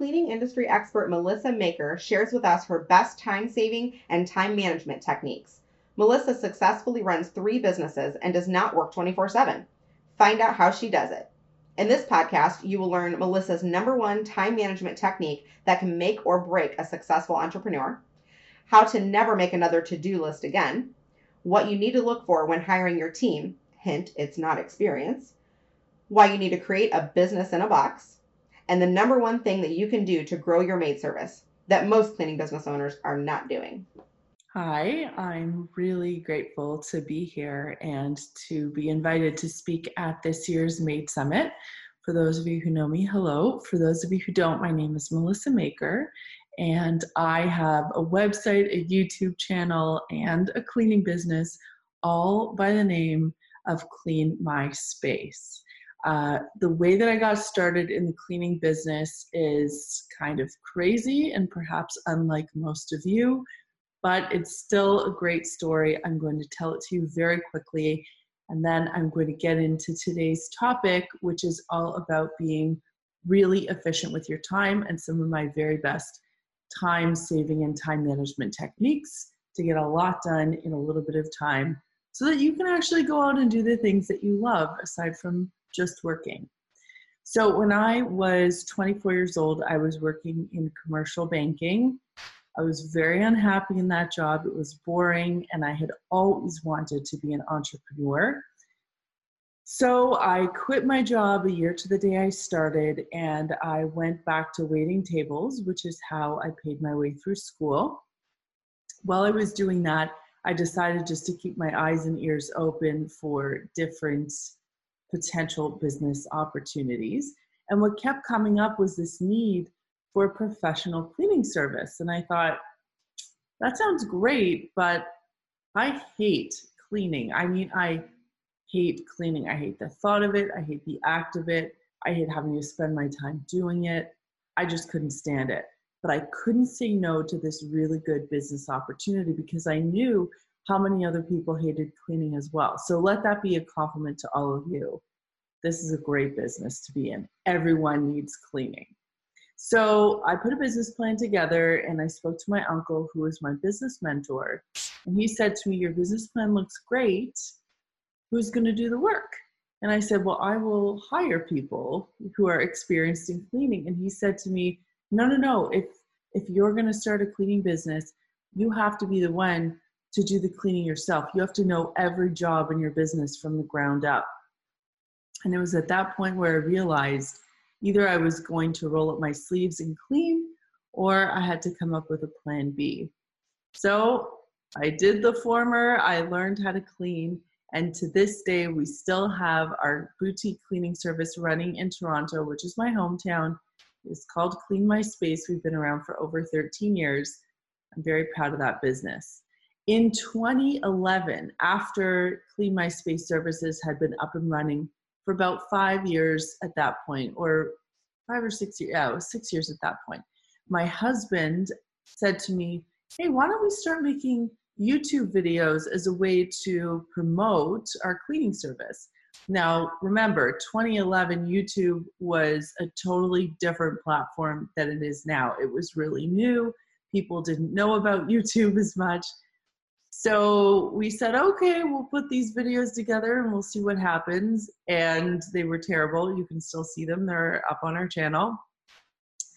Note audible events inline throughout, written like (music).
cleaning industry expert Melissa Maker shares with us her best time saving and time management techniques. Melissa successfully runs three businesses and does not work 24 7. Find out how she does it. In this podcast, you will learn Melissa's number one time management technique that can make or break a successful entrepreneur, how to never make another to do list again, what you need to look for when hiring your team hint, it's not experience, why you need to create a business in a box, and the number one thing that you can do to grow your maid service that most cleaning business owners are not doing. Hi, I'm really grateful to be here and to be invited to speak at this year's Maid Summit. For those of you who know me, hello. For those of you who don't, my name is Melissa Maker, and I have a website, a YouTube channel, and a cleaning business, all by the name of Clean My Space. Uh, the way that I got started in the cleaning business is kind of crazy and perhaps unlike most of you, but it's still a great story. I'm going to tell it to you very quickly, and then I'm going to get into today's topic, which is all about being really efficient with your time and some of my very best time saving and time management techniques to get a lot done in a little bit of time so that you can actually go out and do the things that you love aside from just working. So when I was 24 years old, I was working in commercial banking. I was very unhappy in that job. It was boring, and I had always wanted to be an entrepreneur. So I quit my job a year to the day I started, and I went back to waiting tables, which is how I paid my way through school. While I was doing that, I decided just to keep my eyes and ears open for different potential business opportunities. And what kept coming up was this need for a professional cleaning service. And I thought, that sounds great, but I hate cleaning. I mean, I hate cleaning. I hate the thought of it. I hate the act of it. I hate having to spend my time doing it. I just couldn't stand it. But I couldn't say no to this really good business opportunity because I knew how many other people hated cleaning as well. So let that be a compliment to all of you. This is a great business to be in. Everyone needs cleaning. So I put a business plan together and I spoke to my uncle, who was my business mentor. And he said to me, Your business plan looks great. Who's going to do the work? And I said, Well, I will hire people who are experienced in cleaning. And he said to me, No, no, no. If if you're going to start a cleaning business, you have to be the one to do the cleaning yourself. You have to know every job in your business from the ground up. And it was at that point where I realized either I was going to roll up my sleeves and clean, or I had to come up with a plan B. So I did the former, I learned how to clean, and to this day, we still have our boutique cleaning service running in Toronto, which is my hometown. It's called Clean My Space. We've been around for over 13 years. I'm very proud of that business. In 2011, after Clean My Space services had been up and running for about five years at that point, or five or six years, yeah, it was six years at that point, my husband said to me, Hey, why don't we start making YouTube videos as a way to promote our cleaning service? Now, remember, 2011 YouTube was a totally different platform than it is now. It was really new. People didn't know about (laughs) YouTube as much. So we said, okay, we'll put these videos together and we'll see what happens. And they were terrible. You can still see them, they're up on our channel.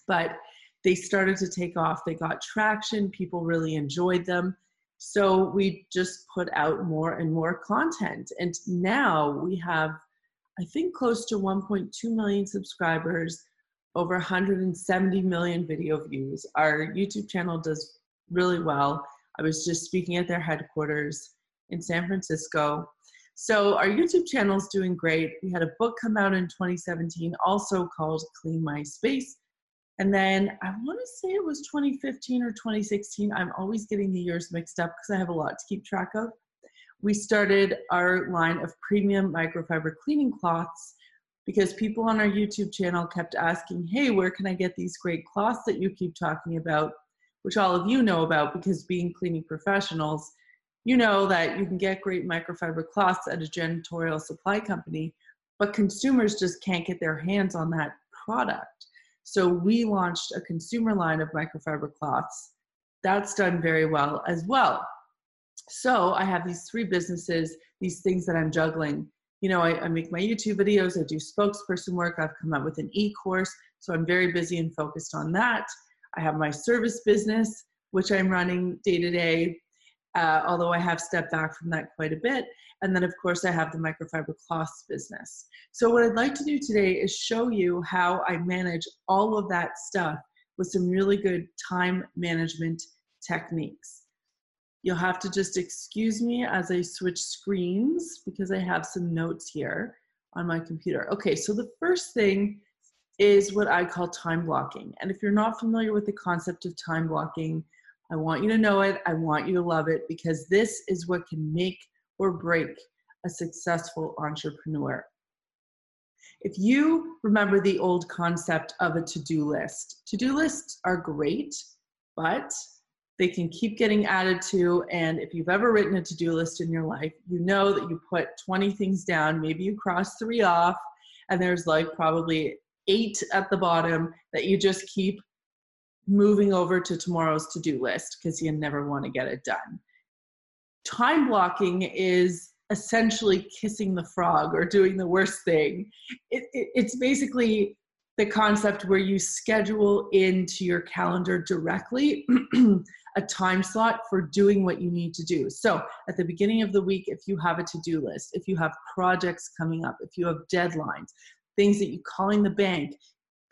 But they started to take off. They got traction, people really enjoyed them. So we just put out more and more content. And now we have, I think, close to 1.2 million subscribers, over 170 million video views. Our YouTube channel does really well I was just speaking at their headquarters in San Francisco. So our YouTube channel is doing great. We had a book come out in 2017, also called Clean My Space. And then I want to say it was 2015 or 2016. I'm always getting the years mixed up because I have a lot to keep track of. We started our line of premium microfiber cleaning cloths because people on our YouTube channel kept asking, hey, where can I get these great cloths that you keep talking about? Which all of you know about because being cleaning professionals, you know that you can get great microfiber cloths at a janitorial supply company, but consumers just can't get their hands on that product. So we launched a consumer line of microfiber cloths. That's done very well as well. So I have these three businesses, these things that I'm juggling. You know, I, I make my YouTube videos, I do spokesperson work, I've come up with an e course. So I'm very busy and focused on that. I have my service business, which I'm running day to day, uh, although I have stepped back from that quite a bit. And then, of course, I have the microfiber cloths business. So, what I'd like to do today is show you how I manage all of that stuff with some really good time management techniques. You'll have to just excuse me as I switch screens because I have some notes here on my computer. Okay, so the first thing is what I call time blocking. And if you're not familiar with the concept of time blocking, I want you to know it. I want you to love it because this is what can make or break a successful entrepreneur. If you remember the old concept of a to do list, to do lists are great, but they can keep getting added to. And if you've ever written a to do list in your life, you know that you put 20 things down, maybe you cross three off, and there's like probably eight at the bottom that you just keep moving over to tomorrow's to do list because you never want to get it done. Time blocking is essentially kissing the frog or doing the worst thing. It, it, it's basically the concept where you schedule into your calendar directly (clears throat) a time slot for doing what you need to do. So, at the beginning of the week, if you have a to do list, if you have projects coming up, if you have deadlines, things that you calling the bank,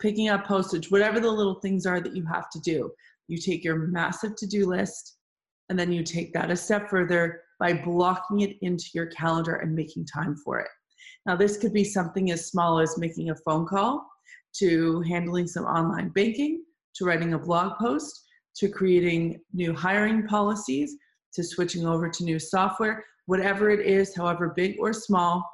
picking up postage, whatever the little things are that you have to do. You take your massive to do list and then you take that a step further by blocking it into your calendar and making time for it. Now, this could be something as small as making a phone call, to handling some online banking, to writing a blog post, to creating new hiring policies, to switching over to new software, whatever it is, however big or small,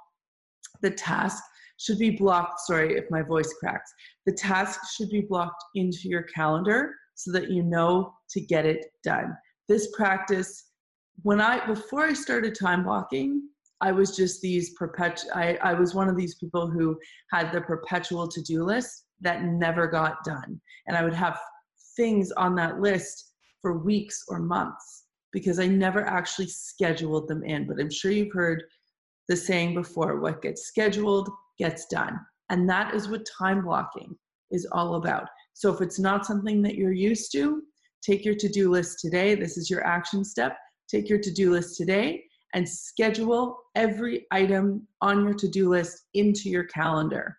the task should be blocked. Sorry if my voice cracks. The task should be blocked into your calendar so that you know to get it done. This practice, when I before I started time blocking, I was just these perpetual. I, I was one of these people who had the perpetual to-do list that never got done, and I would have things on that list for weeks or months because I never actually scheduled them in. But I'm sure you've heard the saying before: "What gets scheduled gets done. And that is what time blocking is all about. So if it's not something that you're used to, take your to do list today. This is your action step. Take your to do list today and schedule every item on your to do list into your calendar.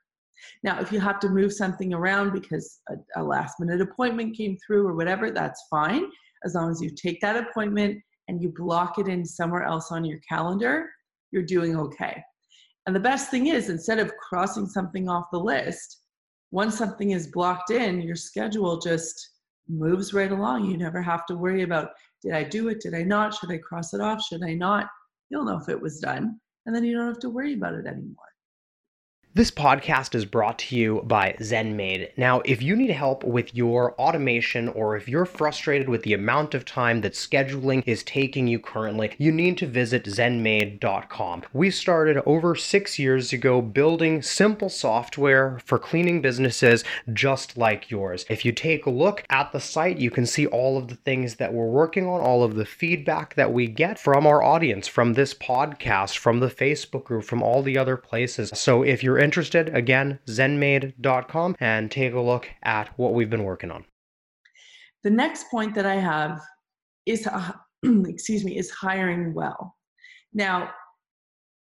Now, if you have to move something around because a, a, last minute appointment came through or whatever, that's fine. As long as you take that appointment and you block it in somewhere else on your calendar, you're doing okay. And the best thing is, instead of crossing something off the list, once something is blocked in, your schedule just moves right along. You never have to worry about did I do it? Did I not? Should I cross it off? Should I not? You'll know if it was done. And then you don't have to worry about it anymore. This podcast is brought to you by ZenMaid. Now, if you need help with your automation or if you're frustrated with the amount of time that scheduling is taking you currently, you need to visit zenmaid.com. We started over six years ago building simple software for cleaning businesses just like yours. If you take a look at the site, you can see all of the things that we're working on, all of the feedback that we get from our audience, from this podcast, from the Facebook group, from all the other places. So if you're interested, again, zenmaid.com and take a look at what we've been working on. The next point that I have is, uh, (clears throat) excuse me, is hiring well. Now,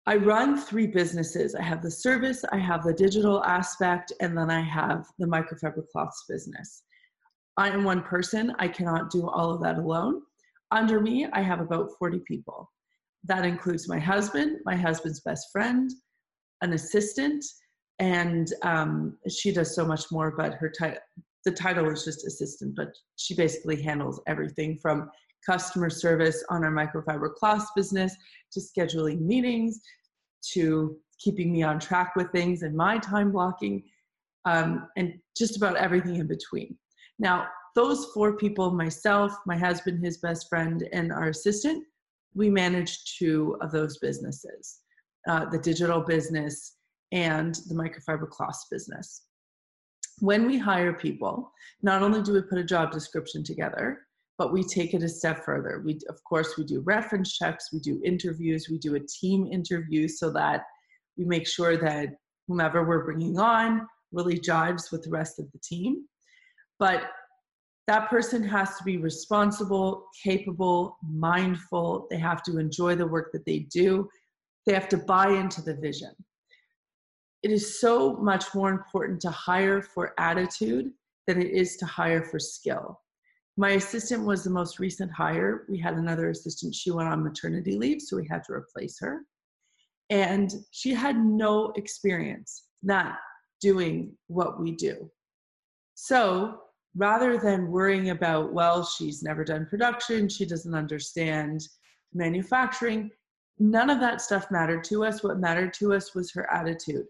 I run three businesses. I have the service, I have the digital aspect, and then I have the microfiber cloths business. I am one person. I cannot do all of that alone. Under me, I have about 40 people. That includes my husband, my husband's best friend, an assistant, and um, she does so much more. But her title, the title is just assistant, but she basically handles everything from customer service on our microfiber cloth business to scheduling meetings to keeping me on track with things and my time blocking um, and just about everything in between. Now, those four people myself, my husband, his best friend, and our assistant we manage two of those businesses uh, the digital business and the microfiber cloth business. when we hire people, not only do we put a job description together, but we take it a step further. We, of course, we do reference checks, we do interviews, we do a team interview so that we make sure that whomever we're bringing on really jives with the rest of the team. But that person has to be responsible, capable, mindful. They have to enjoy the work that they do. They have to buy into the vision. It is so much more important to hire for attitude than it is to hire for skill. My assistant was the most recent hire. We had another assistant, she went on maternity leave, so we had to replace her. And she had no experience, not doing what we do. So rather than worrying about, well, she's never done production, she doesn't understand manufacturing, none of that stuff mattered to us. What mattered to us was her attitude.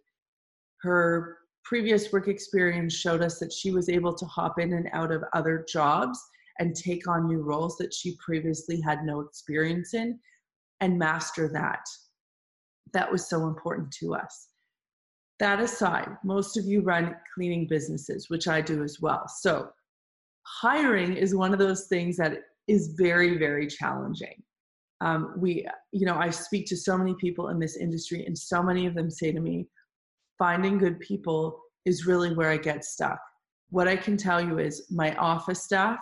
Her previous work experience showed us that she was able to hop in and out of other jobs and take on new roles that she previously had no experience in and master that. That was so important to us. That aside, most of you run cleaning businesses, which I do as well. So, hiring is one of those things that is very, very challenging. Um, we, you know, I speak to so many people in this industry, and so many of them say to me, finding good people is really where I get stuck. What I can tell you is my office staff,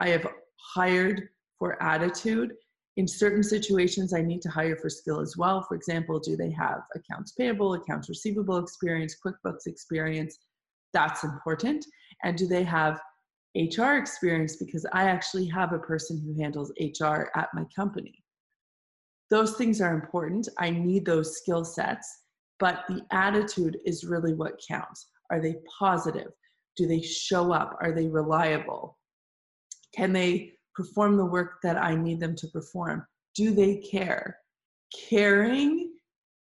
I have hired for attitude in certain situations, I need to hire for skill as well. For example, do they have accounts payable, accounts receivable experience, QuickBooks experience? That's important. And do they have HR experience? Because I actually have a person who handles HR at my company. Those things are important. I need those skill sets, but the attitude is really what counts. Are they positive? Do they show up? Are they reliable? Can they perform the work that I need them to perform? Do they care? Caring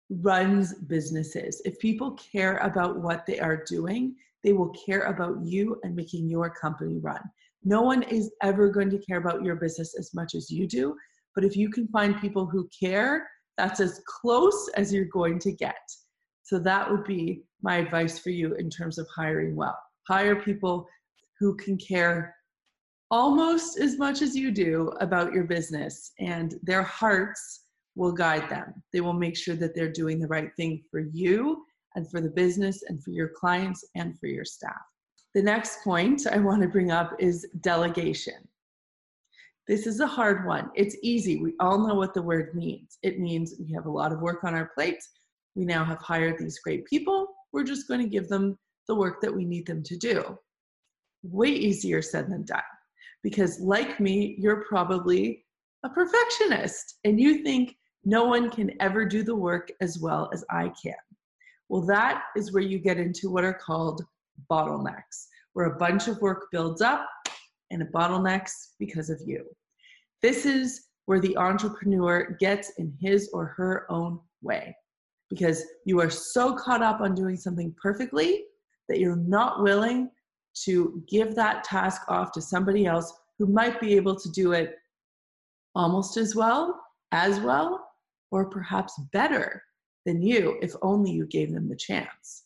runs businesses. If people care about what they are doing, they will care about you and making your company run. No one is ever going to care about your business as much as you do, but if you can find people who care, that's as close as you're going to get. So that would be my advice for you in terms of hiring well. Hire people who can care almost as much as you do about your business, and their hearts will guide them. They will make sure that they're doing the right thing for you and for the business and for your clients and for your staff. The next point I want to bring up is delegation. This is a hard one. It's easy. We all know what the word means. It means we have a lot of work on our plate. We now have hired these great people. We're just going to give them the work that we need them to do. Way easier said than done because like me you're probably a perfectionist and you think no one can ever do the work as well as I can. Well, that is where you get into what are called bottlenecks, where a bunch of work builds up and bottlenecks because of you. This is where the entrepreneur gets in his or her own way because you are so caught up on doing something perfectly that you're not willing to give that task off to somebody else who might be able to do it almost as well, as well, or perhaps better than you if only you gave them the chance.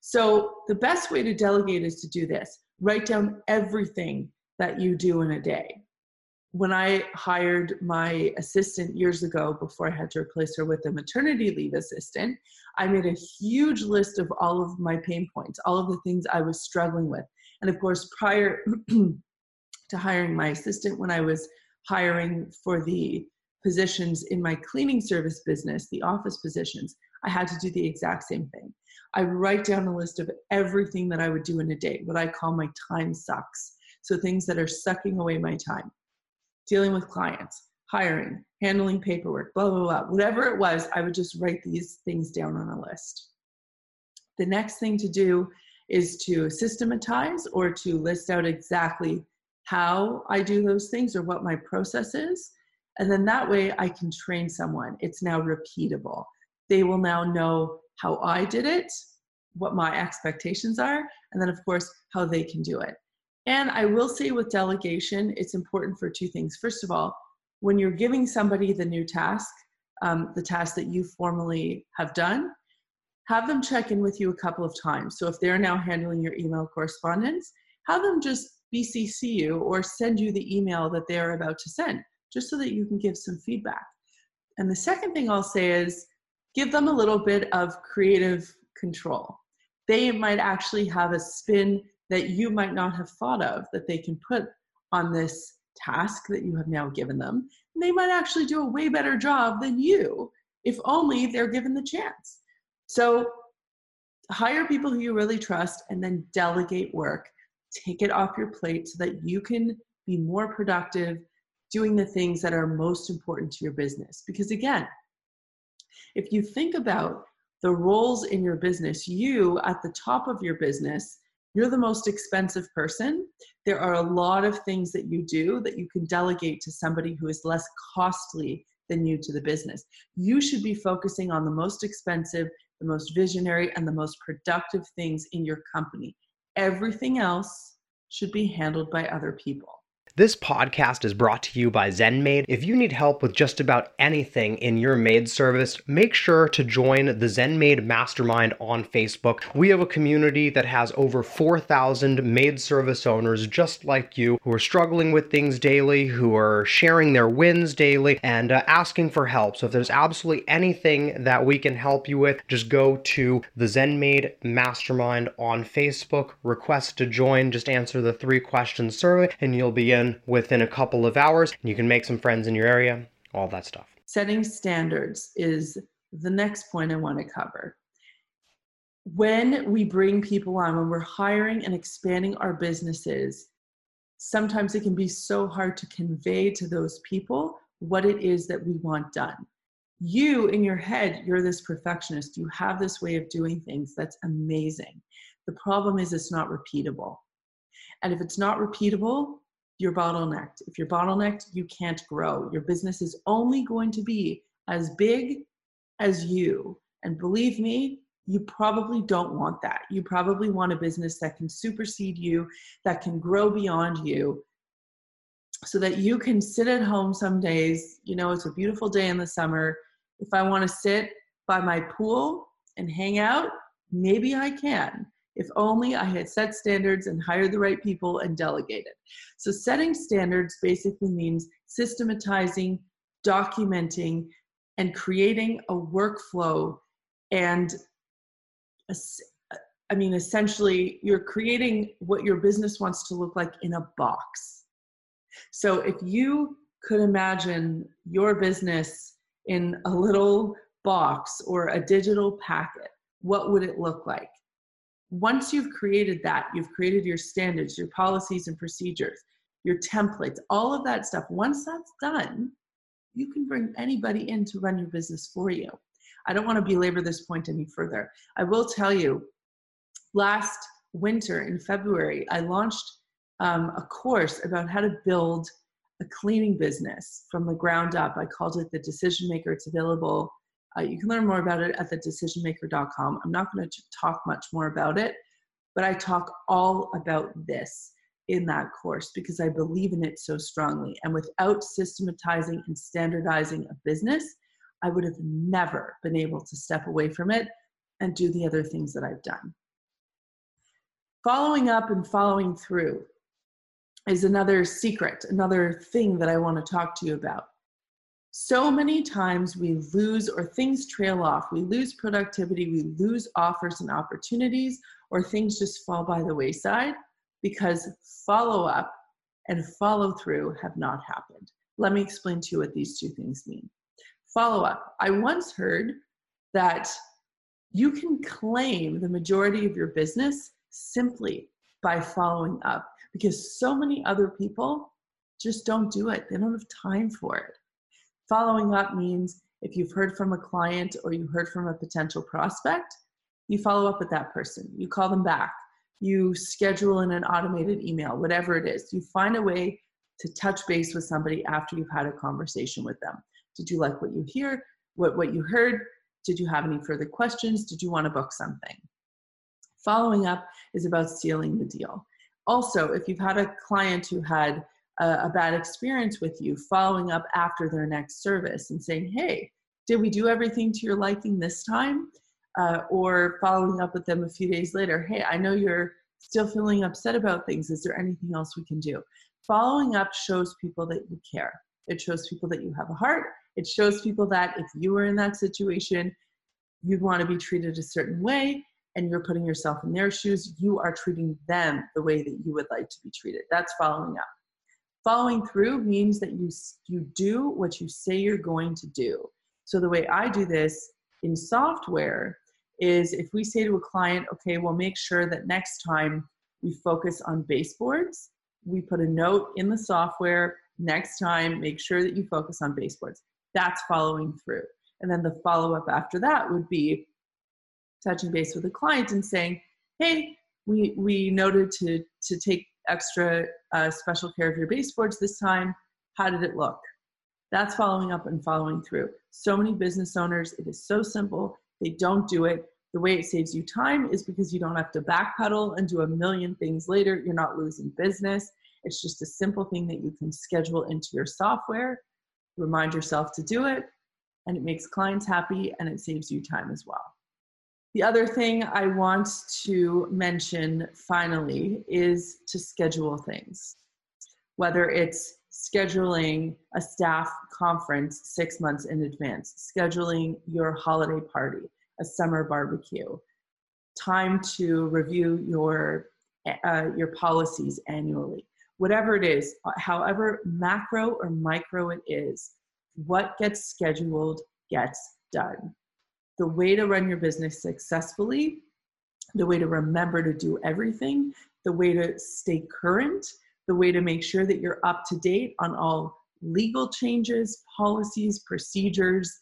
So, the best way to delegate is to do this write down everything that you do in a day. When I hired my assistant years ago, before I had to replace her with a maternity leave assistant, I made a huge list of all of my pain points, all of the things I was struggling with. And of course, prior (clears throat) to hiring my assistant, when I was hiring for the positions in my cleaning service business, the office positions, I had to do the exact same thing. I write down a list of everything that I would do in a day, what I call my time sucks. So things that are sucking away my time. Dealing with clients, hiring, handling paperwork, blah, blah, blah. Whatever it was, I would just write these things down on a list. The next thing to do is to systematize or to list out exactly how I do those things or what my process is. And then that way I can train someone. It's now repeatable. They will now know how I did it, what my expectations are, and then, of course, how they can do it. And I will say with delegation, it's important for two things. First of all, when you're giving somebody the new task, um, the task that you formally have done, have them check in with you a couple of times. So if they're now handling your email correspondence, have them just BCC you or send you the email that they're about to send, just so that you can give some feedback. And the second thing I'll say is give them a little bit of creative control. They might actually have a spin that you might not have thought of that they can put on this task that you have now given them. And they might actually do a way better job than you if only they're given the chance. So hire people who you really trust and then delegate work. Take it off your plate so that you can be more productive doing the things that are most important to your business. Because again, if you think about the roles in your business, you at the top of your business, you're the most expensive person. There are a lot of things that you do that you can delegate to somebody who is less costly than you to the business. You should be focusing on the most expensive, the most visionary, and the most productive things in your company. Everything else should be handled by other people. This podcast is brought to you by ZenMaid. If you need help with just about anything in your maid service, make sure to join the ZenMaid Mastermind on Facebook. We have a community that has over 4,000 maid service owners just like you who are struggling with things daily, who are sharing their wins daily, and uh, asking for help. So if there's absolutely anything that we can help you with, just go to the ZenMaid Mastermind on Facebook, request to join, just answer the three question survey, and you'll be in within a couple of hours. You can make some friends in your area, all that stuff. Setting standards is the next point I want to cover. When we bring people on, when we're hiring and expanding our businesses, sometimes it can be so hard to convey to those people what it is that we want done. You, in your head, you're this perfectionist. You have this way of doing things that's amazing. The problem is it's not repeatable. And if it's not repeatable, you're bottlenecked. If you're bottlenecked, you can't grow. Your business is only going to be as big as you. And believe me, you probably don't want that. You probably want a business that can supersede you, that can grow beyond you, so that you can sit at home some days. You know, it's a beautiful day in the summer. If I want to sit by my pool and hang out, maybe I can. If only I had set standards and hired the right people and delegated. So, setting standards basically means systematizing, documenting, and creating a workflow. And I mean, essentially, you're creating what your business wants to look like in a box. So, if you could imagine your business in a little box or a digital packet, what would it look like? Once you've created that, you've created your standards, your policies and procedures, your templates, all of that stuff. Once that's done, you can bring anybody in to run your business for you. I don't want to belabor this point any further. I will tell you, last winter in February, I launched um, a course about how to build a cleaning business from the ground up. I called it the Decision Maker. It's available uh, you can learn more about it at thedecisionmaker.com. I'm not going to talk much more about it, but I talk all about this in that course because I believe in it so strongly. And without systematizing and standardizing a business, I would have never been able to step away from it and do the other things that I've done. Following up and following through is another secret, another thing that I want to talk to you about so many times we lose or things trail off. We lose productivity, we lose offers and opportunities, or things just fall by the wayside because follow up and follow through have not happened. Let me explain to you what these two things mean. Follow up. I once heard that you can claim the majority of your business simply by following up because so many other people just don't do it. They don't have time for it. Following up means if you've heard from a client or you heard from a potential prospect, you follow up with that person. You call them back. You schedule in an automated email, whatever it is. You find a way to touch base with somebody after you've had a conversation with them. Did you like what you hear? What, what you heard? Did you have any further questions? Did you want to book something? Following up is about sealing the deal. Also, if you've had a client who had a, a bad experience with you, following up after their next service and saying, hey, did we do everything to your liking this time? uh, or following up with them a few days later. Hey, I know you're still feeling upset about things. Is there anything else we can do? Following up shows people that you care. It shows people that you have a heart. It shows people that if you were in that situation, you'd want to be treated a certain way and you're putting yourself in their shoes, you are treating them the way that you would like to be treated. That's following up. Following through means that you, you do what you say you're going to do. So the way I do this in software is if we say to a client, okay, we'll make sure that next time we focus on baseboards, we put a note in the software, next time, make sure that you focus on baseboards. That's following through. And then the follow up after that would be touching base with a client and saying, hey, we, we noted to, to take extra uh, special care of your baseboards this time. How did it look? That's following up and following through. So many business owners, it is so simple. They don't do it. The way it saves you time is because you don't have to backpedal and do a million things later. You're not losing business. It's just a simple thing that you can schedule into your software, remind yourself to do it, and it makes clients happy and it saves you time as well. The other thing I want to mention finally is to schedule things, whether it's scheduling a staff conference six months in advance, scheduling your holiday party, a summer barbecue, time to review your, uh, your policies annually, whatever it is, however macro or micro it is, what gets scheduled gets done the way to run your business successfully, the way to remember to do everything, the way to stay current, the way to make sure that you're up to date on all legal changes, policies, procedures,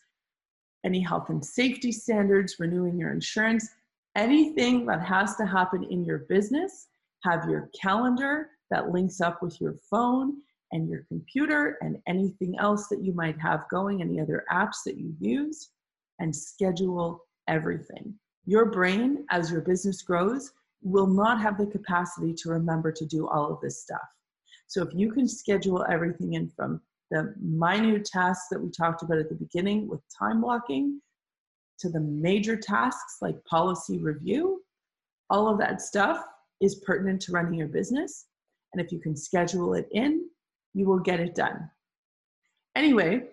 any health and safety standards, renewing your insurance, anything that has to happen in your business, have your calendar that links up with your phone and your computer and anything else that you might have going, any other apps that you use and schedule everything. Your brain, as your business grows, will not have the capacity to remember to do all of this stuff. So if you can schedule everything in from the minute tasks that we talked about at the beginning with time blocking to the major tasks like policy review, all of that stuff is pertinent to running your business. And if you can schedule it in, you will get it done. Anyway,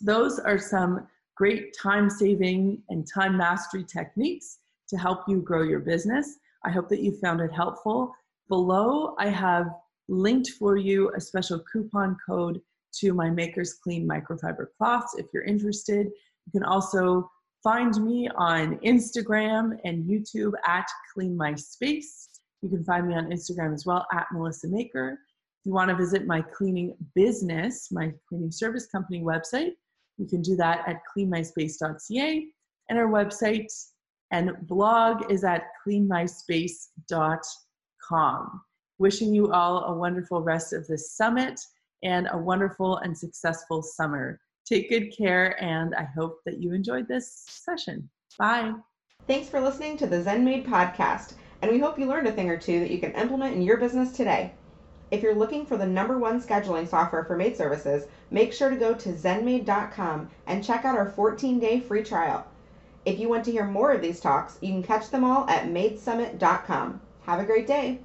those are some great time saving and time mastery techniques to help you grow your business. I hope that you found it helpful. Below, I have linked for you a special coupon code to my Makers Clean microfiber cloths if you're interested. You can also find me on Instagram and YouTube at Clean My Space. You can find me on Instagram as well at Melissa Maker. If you want to visit my cleaning business, my cleaning service company website, you can do that at cleanmyspace.ca and our website and blog is at cleanmyspace.com. Wishing you all a wonderful rest of this summit and a wonderful and successful summer. Take good care, and I hope that you enjoyed this session. Bye. Thanks for listening to the Zen Maid podcast, and we hope you learned a thing or two that you can implement in your business today. If you're looking for the number one scheduling software for maid services, make sure to go to zenmaid.com and check out our 14 day free trial. If you want to hear more of these talks, you can catch them all at maidsummit.com. Have a great day.